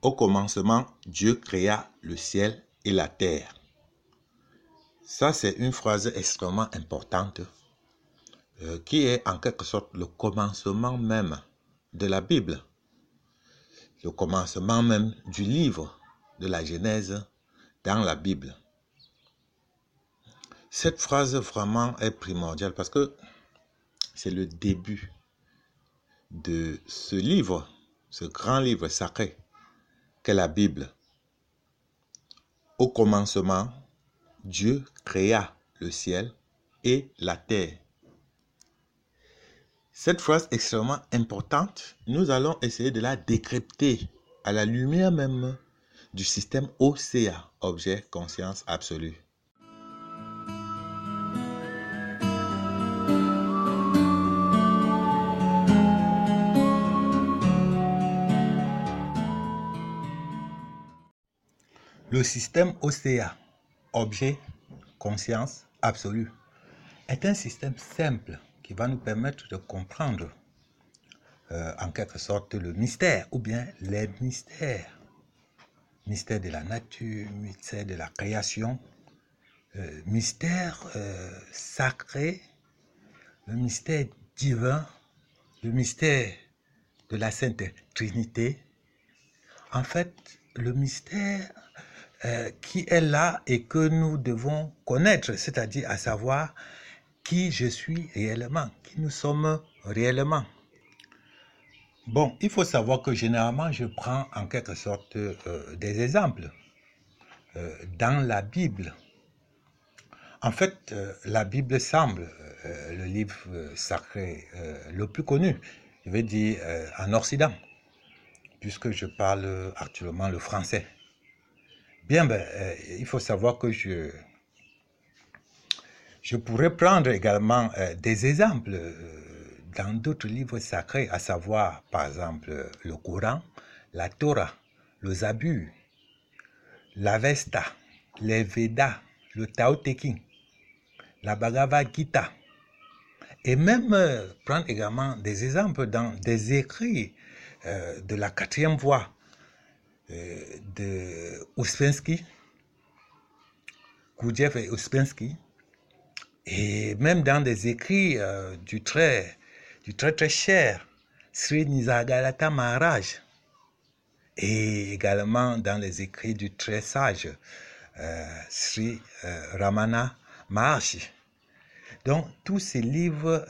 Au commencement, Dieu créa le ciel et la terre. Ça, c'est une phrase extrêmement importante euh, qui est en quelque sorte le commencement même de la Bible, le commencement même du livre de la Genèse dans la Bible. Cette phrase vraiment est primordiale parce que c'est le début de ce livre, ce grand livre sacré la Bible. Au commencement, Dieu créa le ciel et la terre. Cette phrase extrêmement importante, nous allons essayer de la décrypter à la lumière même du système OCA, objet conscience absolue. Le système OCA objet, conscience absolue, est un système simple qui va nous permettre de comprendre euh, en quelque sorte le mystère ou bien les mystères. Mystère de la nature, mystère de la création, euh, mystère euh, sacré, le mystère divin, le mystère de la Sainte Trinité. En fait, le mystère euh, qui est là et que nous devons connaître, c'est-à-dire à savoir qui je suis réellement, qui nous sommes réellement. Bon, il faut savoir que généralement, je prends en quelque sorte euh, des exemples euh, dans la Bible. En fait, la Bible semble le livre sacré le plus connu, je vais dire en Occident, puisque je parle actuellement le français. Bien, ben, euh, il faut savoir que je, je pourrais prendre également euh, des exemples euh, dans d'autres livres sacrés, à savoir, par exemple, le Coran, la Torah, le Zabur, l'Avesta, les Vedas, le Tao Te Ching, la Bhagavad Gita, et même prendre également des exemples dans des écrits de la quatrième voie, de Ouspensky, Gurdjieff et Ouspensky, et même dans des écrits euh, du très du très très cher Sri Nisagalata Maharaj, et également dans les écrits du très sage euh, Sri Ramana Maharshi. Donc tous ces livres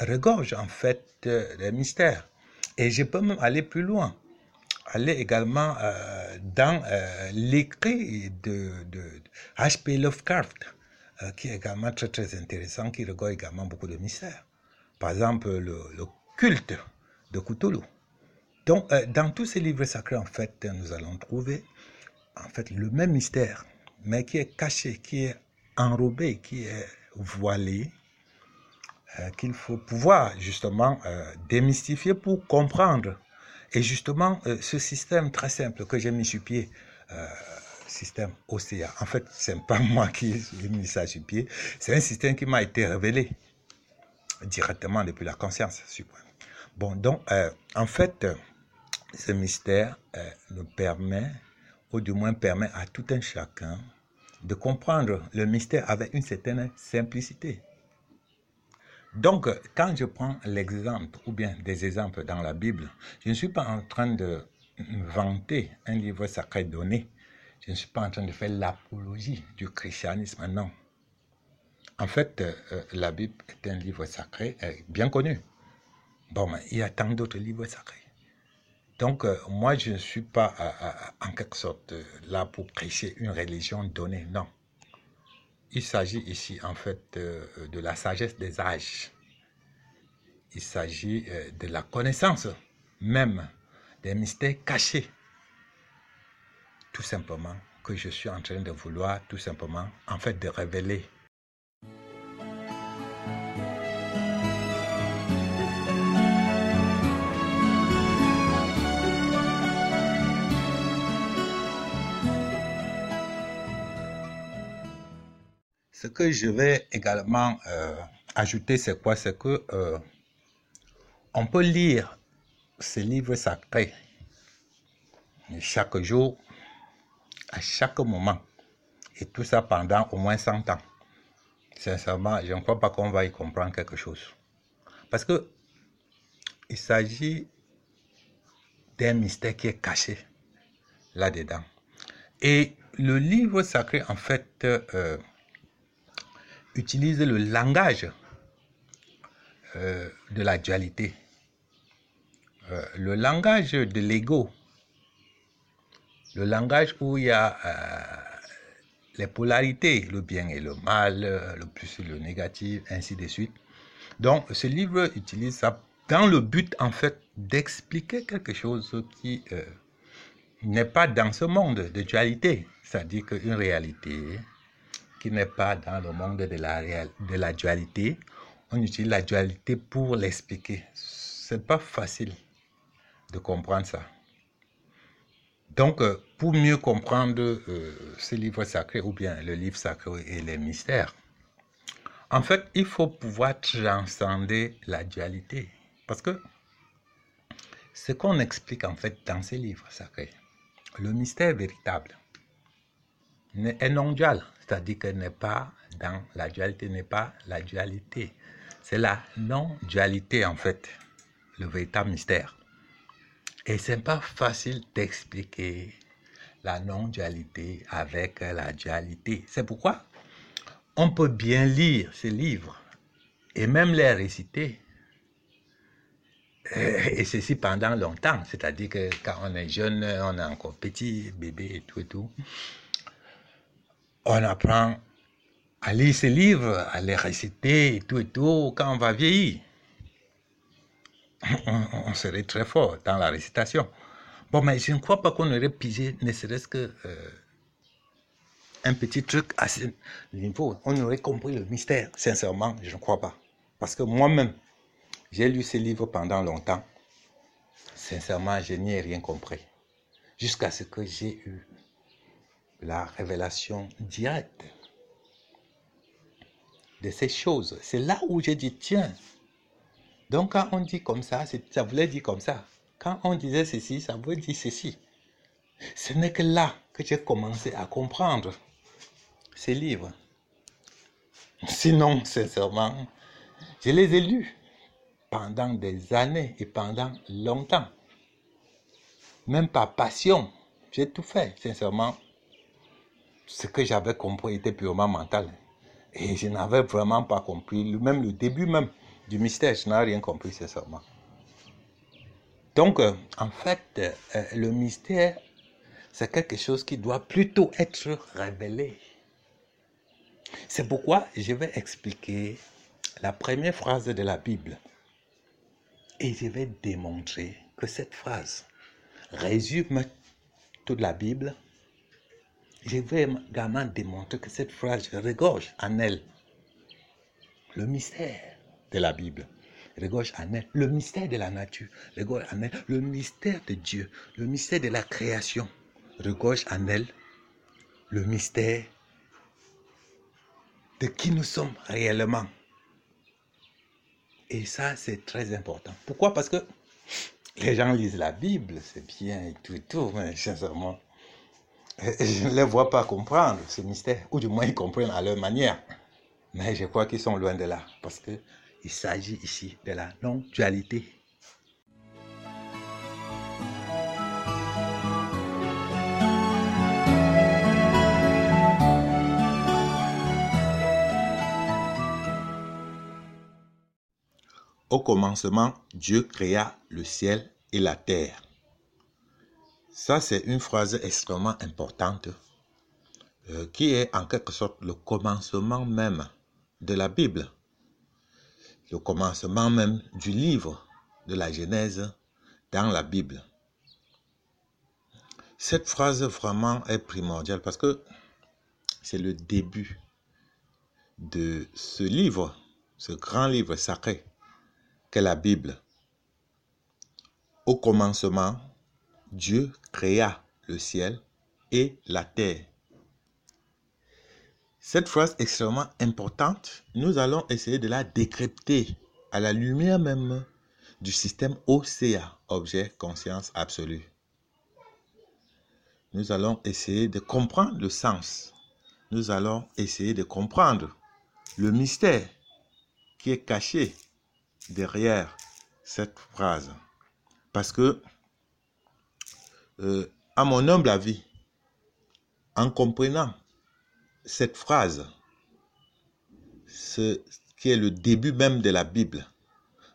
regorgent en fait des mystères. Et je peux même aller plus loin aller également euh, dans euh, l'écrit de, H.P. Lovecraft, euh, qui est également très très intéressant, qui regorge également beaucoup de mystères. Par exemple, le, culte de Cthulhu. Donc, dans tous ces livres sacrés, en fait, nous allons trouver en fait le même mystère, mais qui est caché, qui est enrobé, qui est voilé, qu'il faut pouvoir justement démystifier pour comprendre et justement, euh, ce système très simple que j'ai mis sur pied, euh, système OCA, en fait, c'est pas moi qui ai mis ça sur pied, c'est un système qui m'a été révélé directement depuis la conscience suprême. Bon, donc, euh, en fait, ce mystère nous permet, ou du moins permet à tout un chacun, de comprendre le mystère avec une certaine simplicité. Donc, quand je prends l'exemple, ou bien des exemples dans la Bible, je ne suis pas en train de vanter un livre sacré donné. Je ne suis pas en train de faire l'apologie du christianisme, non. En fait, euh, la Bible est un livre sacré euh, bien connu. Bon, mais il y a tant d'autres livres sacrés. Donc, euh, moi, je ne suis pas en quelque sorte là pour prêcher une religion donnée, non. Il s'agit ici en fait de la sagesse des âges. Il s'agit euh, de la connaissance même des mystères cachés. Tout simplement que je suis en train de vouloir tout simplement en fait de révéler. Ce que je vais également euh, ajouter, c'est quoi? C'est que euh, on peut lire ces livres sacrés chaque jour, à chaque moment. Et tout ça pendant au moins 100 ans. Sincèrement, je ne crois pas qu'on va y comprendre quelque chose. Parce que il s'agit d'un mystère qui est caché là-dedans. Et le livre sacré, en fait, euh, utilise le langage euh, de la dualité, euh, le langage de l'ego, le langage où il y a les polarités, le bien et le mal, le plus et le négatif, ainsi de suite. Donc, ce livre utilise ça dans le but, en fait, d'expliquer quelque chose qui n'est pas dans ce monde de dualité, c'est-à-dire qu'une réalité n'est pas dans le monde de la, de la dualité, on utilise la dualité pour l'expliquer. C'est pas facile de comprendre ça. Donc, euh, pour mieux comprendre euh, ce livre sacré ou bien le livre sacré et les mystères, en fait, il faut pouvoir transcender la dualité. Parce que ce qu'on explique en fait dans ces livres sacrés, le mystère véritable est non dual, c'est-à-dire qu'elle n'est pas dans la dualité, n'est pas la dualité. C'est la non-dualité en fait, le véritable mystère. Et c'est pas facile d'expliquer la non-dualité avec la dualité. C'est pourquoi on peut bien lire ces livres et même les réciter et ceci pendant longtemps. C'est-à-dire que quand on est jeune, on est encore petit, bébé et tout et tout. On apprend à lire ces livres, à les réciter et tout et tout. Quand on va vieillir, on, serait très fort dans la récitation. Bon, mais je ne crois pas qu'on aurait pigé ne serait-ce que euh, un petit truc à ce niveau. On aurait compris le mystère. Sincèrement, je ne crois pas. Parce que moi-même, j'ai lu ces livres pendant longtemps. Sincèrement, je n'y ai rien compris. Jusqu'à ce que j'ai eu la révélation directe de ces choses. C'est là où j'ai dit, tiens, donc quand on dit comme ça, ça voulait dire comme ça. Quand on disait ceci, ça voulait dire ceci. Ce n'est que là que j'ai commencé à comprendre ces livres. Sinon, sincèrement, je les ai lus pendant des années et pendant longtemps. Même par passion, j'ai tout fait, sincèrement. Ce que j'avais compris était purement mental. Et je n'avais vraiment pas compris, même le début même du mystère, je n'avais rien compris, sincèrement. Donc, euh, en fait, euh, le mystère, c'est quelque chose qui doit plutôt être révélé. C'est pourquoi je vais expliquer la première phrase de la Bible. Et je vais démontrer que cette phrase résume toute la Bible. Je vais également démontrer que cette phrase regorge en elle le mystère de la Bible. Regorge en elle le mystère de la nature. Regorge en elle le mystère de Dieu. Le mystère de la création. Regorge en elle le mystère de qui nous sommes réellement. Et ça, c'est très important. Pourquoi? Parce que les gens lisent la Bible, c'est bien et tout et tout, mais sincèrement, je ne les vois pas comprendre ce mystère, ou du moins ils comprennent à leur manière. Mais je crois qu'ils sont loin de là, parce qu'il s'agit ici de la non-dualité. Au commencement, Dieu créa le ciel et la terre. Ça, c'est une phrase extrêmement importante euh, qui est en quelque sorte le commencement même de la Bible, le commencement même du livre de la Genèse dans la Bible. Cette phrase vraiment est primordiale parce que c'est le début de ce livre, ce grand livre sacré la Bible. Au commencement, Dieu créa le ciel et la terre. Cette phrase extrêmement importante, nous allons essayer de la décrypter à la lumière même du système OCA, objet conscience absolue. nous allons essayer de comprendre le sens. Nous allons essayer de comprendre le mystère qui est caché derrière cette phrase. Parce que, euh, à mon humble avis, en comprenant cette phrase, ce qui est le début même de la Bible,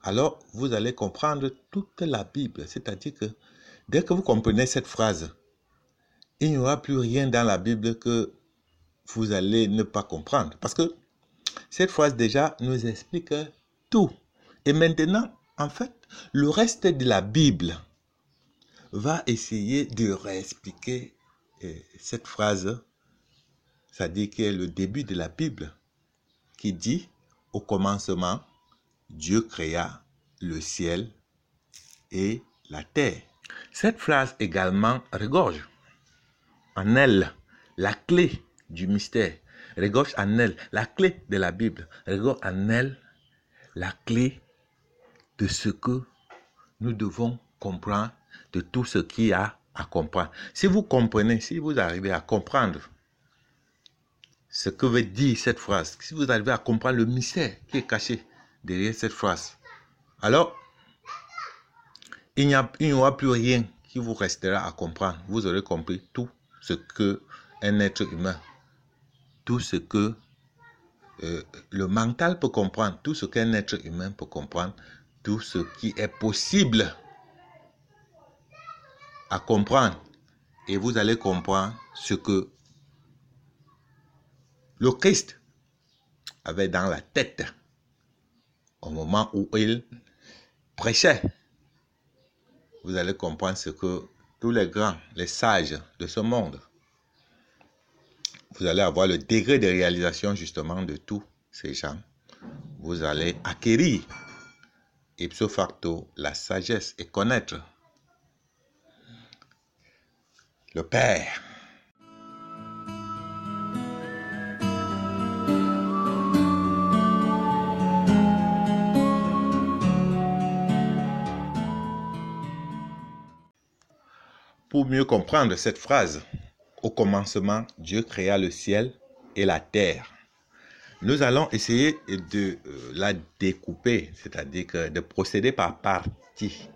alors vous allez comprendre toute la Bible. C'est-à-dire que dès que vous comprenez cette phrase, il n'y aura plus rien dans la Bible que vous allez ne pas comprendre. Parce que cette phrase déjà nous explique tout. Et maintenant, en fait, le reste de la Bible va essayer de réexpliquer euh, cette phrase, c'est-à-dire qui est le début de la Bible, qui dit, au commencement, Dieu créa le ciel et la terre. Cette phrase également regorge en elle la clé du mystère, regorge en elle la clé de la Bible, regorge en elle la clé de ce que nous devons comprendre, de tout ce qu'il y a à comprendre. Si vous comprenez, si vous arrivez à comprendre ce que veut dire cette phrase, si vous arrivez à comprendre le mystère qui est caché derrière cette phrase, alors il n'y aura plus rien qui vous restera à comprendre. Vous aurez compris tout ce que un être humain, tout ce que euh, le mental peut comprendre, tout ce qu'un être humain peut comprendre, tout ce qui est possible à comprendre. Et vous allez comprendre ce que le Christ avait dans la tête au moment où il prêchait. Vous allez comprendre ce que tous les grands, les sages de ce monde, vous allez avoir le degré de réalisation justement de tous ces gens. Vous allez acquérir ipso facto la sagesse et connaître le Père. Pour mieux comprendre cette phrase, au commencement, Dieu créa le ciel et la terre. Nous allons essayer de euh, la découper, c'est-à-dire de procéder par parties.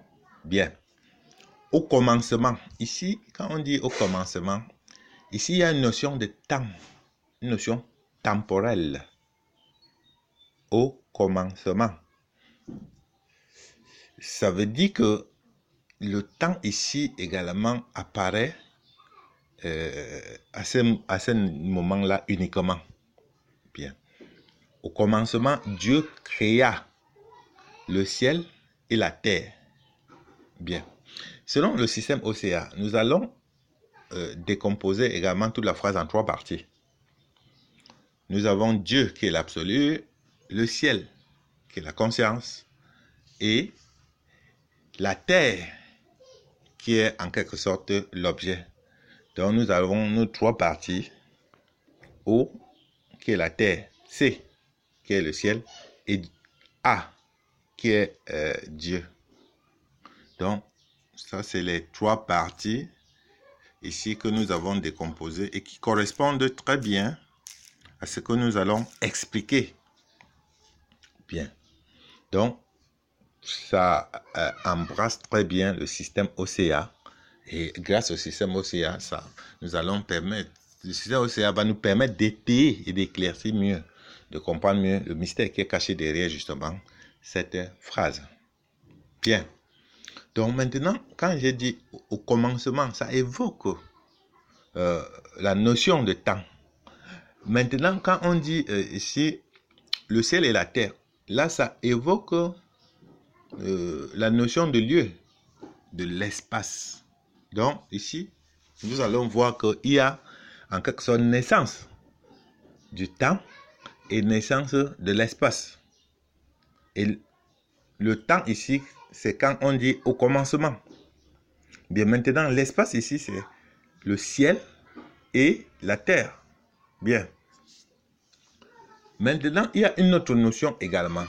Bien. Au commencement, ici, quand on dit au commencement, ici il y a une notion de temps, une notion temporelle. Au commencement. Ça veut dire que le temps ici également apparaît euh, à ce, à ce moment-là uniquement. Bien. Au commencement, Dieu créa le ciel et la terre. Bien. Selon le système OCA, nous allons euh, décomposer également toute la phrase en trois parties. Nous avons Dieu qui est l'absolu, le ciel qui est la conscience et la terre qui est en quelque sorte l'objet. Donc nous avons nos trois parties. O qui est la terre, C qui est le ciel et A qui est euh, Dieu. Donc ça c'est les trois parties ici que nous avons décomposées et qui correspondent très bien à ce que nous allons expliquer. Bien. Donc ça euh, embrasse très bien le système OCA. Et grâce au système OCA, ça, nous allons permettre, le système OCA va nous permettre d'étayer et d'éclaircir mieux, de comprendre mieux le mystère qui est caché derrière justement cette phrase. Bien. Donc maintenant, quand j'ai dit au commencement, ça évoque euh, la notion de temps. Maintenant, quand on dit euh, ici le ciel et la terre, là, ça évoque euh, la notion de lieu, de l'espace. Donc, ici, nous allons voir qu'il y a en quelque sorte naissance du temps et naissance de l'espace. Et le temps ici, c'est quand on dit au commencement. Bien maintenant, l'espace ici, c'est le ciel et la terre. Bien. Maintenant, il y a une autre notion également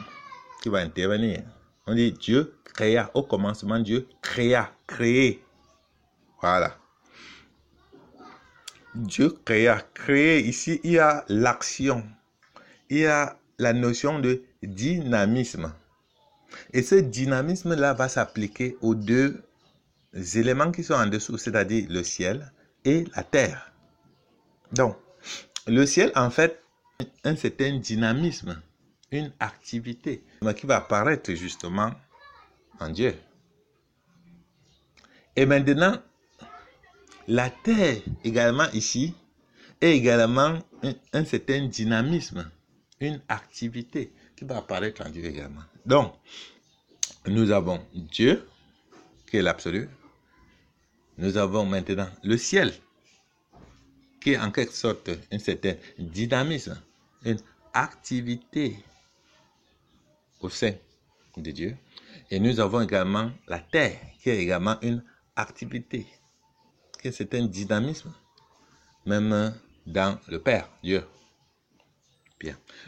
qui va intervenir. On dit Dieu créa. Au commencement, Dieu créa. Créer. Voilà. Dieu créa. Créer ici, il y a l'action. Il y a la notion de dynamisme. Et ce dynamisme-là va s'appliquer aux deux éléments qui sont en dessous, c'est-à-dire le ciel et la terre. Donc, le ciel, en fait, un certain dynamisme, une activité qui va apparaître justement en Dieu. Et maintenant, la terre également ici est également un, certain dynamisme, une activité qui va apparaître en Dieu également. Donc, nous avons Dieu, qui est l'absolu. Nous avons maintenant le ciel, qui est en quelque sorte un certain dynamisme, une activité au sein de Dieu. Et nous avons également la terre, qui est également une activité, qui est un dynamisme, même dans le Père, Dieu.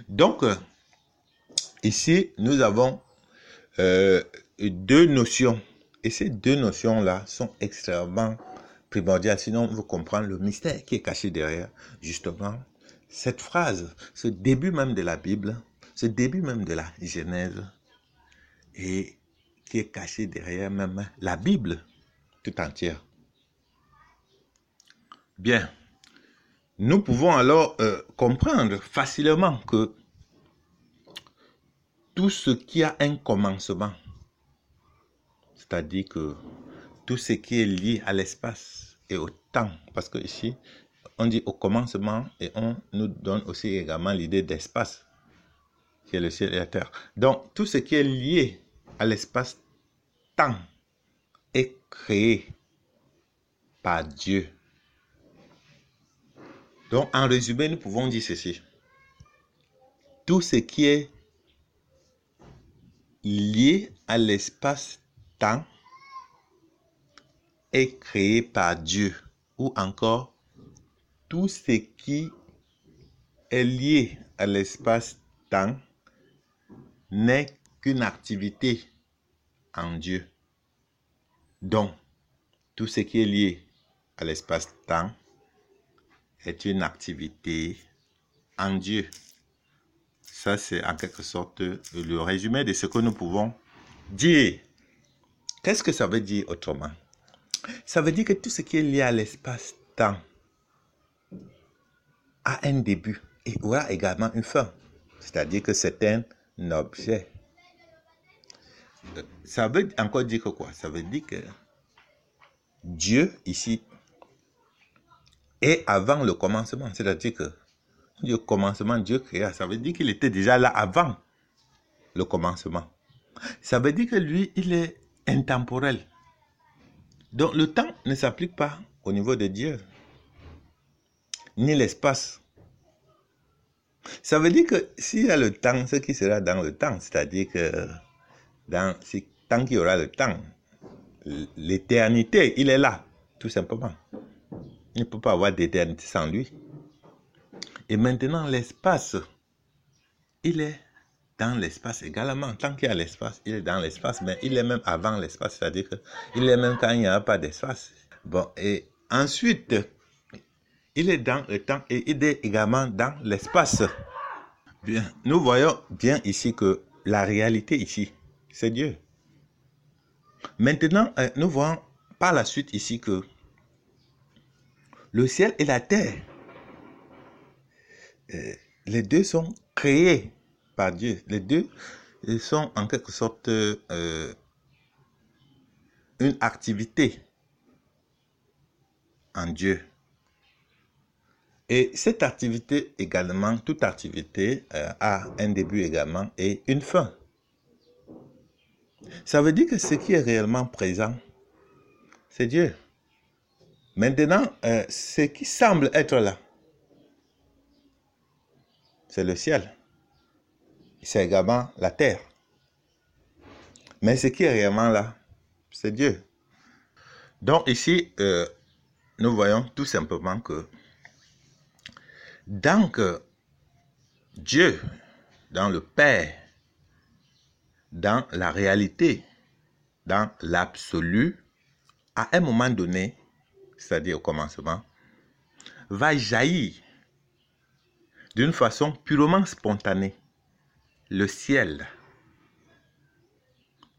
Donc, euh, ici, nous avons euh, deux notions. Et ces deux notions-là sont extrêmement primordiales. Sinon, vous comprenez le mystère qui est caché derrière, justement, cette phrase, ce début même de la Bible, ce début même de la Genèse, et qui est caché derrière même la Bible tout entière. Bien. Nous pouvons alors euh, comprendre facilement que tout ce qui a un commencement, c'est-à-dire que tout ce qui est lié à l'espace et au temps, parce que ici, on dit au commencement et on nous donne aussi également l'idée d'espace, qui est le ciel et la terre. Donc, tout ce qui est lié à l'espace-temps est créé par Dieu. Donc, en résumé, nous pouvons dire ceci. Tout ce qui est lié à l'espace-temps est créé par Dieu. Ou encore, tout ce qui est lié à l'espace-temps n'est qu'une activité en Dieu. Donc, tout ce qui est lié à l'espace-temps est une activité en Dieu. Ça, c'est en quelque sorte le résumé de ce que nous pouvons dire. Qu'est-ce que ça veut dire autrement? Ça veut dire que tout ce qui est lié à l'espace-temps a un début et aura également une fin. C'est-à-dire que c'est un objet. Ça veut encore dire que quoi? Ça veut dire que Dieu ici est avant le commencement. C'est-à-dire que le commencement, Dieu créa. Ça veut dire qu'il était déjà là avant le commencement. Ça veut dire que lui, il est intemporel. Donc le temps ne s'applique pas au niveau de Dieu, ni l'espace. Ça veut dire que s'il y a le temps, ce qui sera dans le temps, c'est-à-dire que dans, tant qu'il y aura le temps, l'éternité, il est là, tout simplement. Il ne peut pas avoir d'éternité sans lui. Et maintenant, l'espace, il est dans l'espace également. Tant qu'il y a l'espace, il est dans l'espace, mais il est même avant l'espace, c'est-à-dire qu'il est même quand il n'y a pas d'espace. Bon, et ensuite, il est dans le temps et il est également dans l'espace. Bien, nous voyons bien ici que la réalité ici, c'est Dieu. Maintenant, euh, nous voyons par la suite ici que le ciel et la terre, euh, les deux sont créés par Dieu. Les deux sont en quelque sorte euh, une activité en Dieu. Et cette activité également, toute activité a un début également et une fin. Ça veut dire que ce qui est réellement présent, c'est Dieu. Maintenant, euh, ce qui semble être là, c'est le ciel. C'est également la terre. Mais ce qui est réellement là, c'est Dieu. Donc ici, euh, nous voyons tout simplement que dans que Dieu, dans le Père, dans la réalité, dans l'absolu, à un moment donné, c'est-à-dire au commencement, va jaillir d'une façon purement spontanée. Le ciel.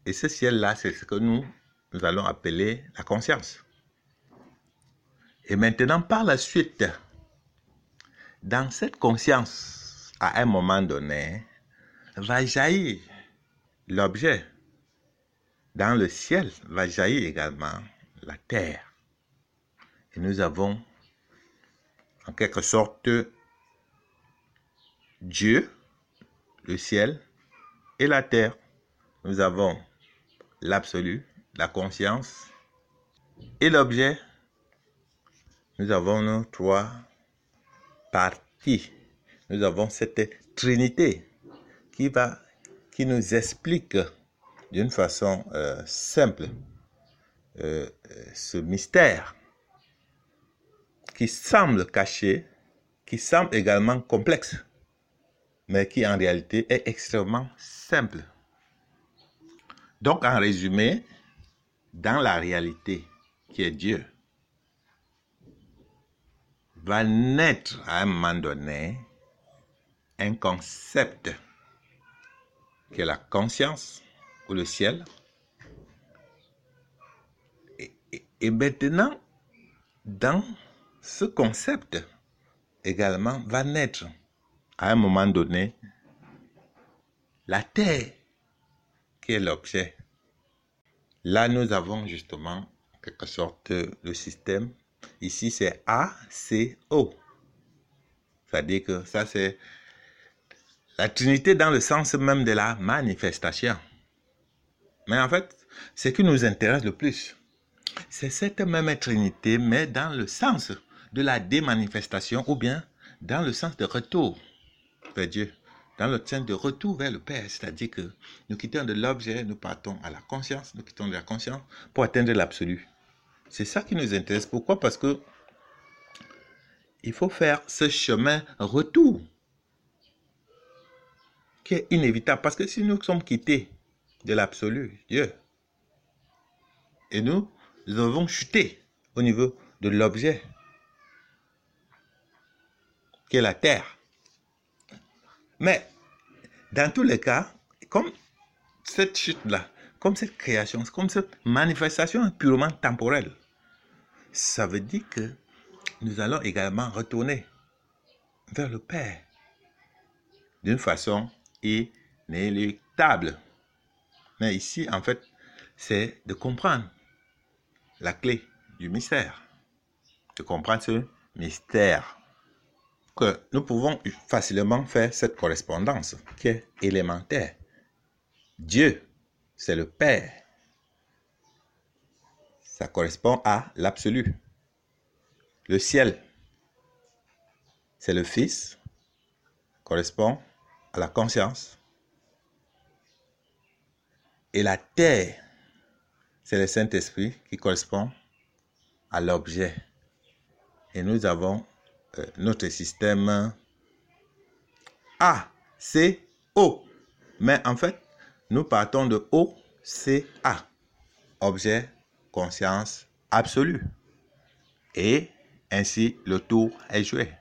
Et ce ciel-là, c'est ce que nous, nous allons appeler la conscience. Et maintenant, par la suite, dans cette conscience, à un moment donné, va jaillir l'objet. Dans le ciel va jaillir également la terre. Nous avons en quelque sorte Dieu, le ciel et la terre. Nous avons l'absolu, la conscience et l'objet. Nous avons nos trois parties. Nous avons cette trinité qui nous explique d'une façon euh, simple euh, ce mystère qui semble caché, qui semble également complexe, mais qui en réalité est extrêmement simple. Donc en résumé, dans la réalité qui est Dieu, va naître à un moment donné un concept qui est la conscience ou le ciel. Et, maintenant, dans ce concept également va naître à un moment donné la terre qui est l'objet. Là, nous avons justement en quelque sorte le système. Ici, c'est A, C, O. C'est-à-dire que ça, c'est la Trinité dans le sens même de la manifestation. Mais en fait, ce qui nous intéresse le plus, c'est cette même Trinité, mais dans le sens de la démanifestation ou bien dans le sens de retour vers Dieu, dans le sens de retour vers le Père. C'est-à-dire que nous quittons de l'objet, nous partons à la conscience, nous quittons de la conscience pour atteindre l'absolu. C'est ça qui nous intéresse. Pourquoi? Parce que il faut faire ce chemin retour qui est inévitable. Parce que si nous sommes quittés de l'absolu, Dieu, et nous, nous avons chuté au niveau de l'objet, qui est la terre. Mais dans tous les cas, comme cette chute-là, comme cette création, comme cette manifestation purement temporelle, ça veut dire que nous allons également retourner vers le Père d'une façon inéluctable. Mais ici, en fait, c'est de comprendre la clé du mystère, de comprendre ce mystère que nous pouvons facilement faire cette correspondance qui est élémentaire. Dieu, c'est le Père. Ça correspond à l'absolu. Le ciel, c'est le Fils, correspond à la conscience. Et la terre, c'est le Saint-Esprit qui correspond à l'objet. Et nous avons notre système A, C, O. Mais en fait, nous partons de O, C, A. Objet, conscience absolue. Et ainsi, le tour est joué.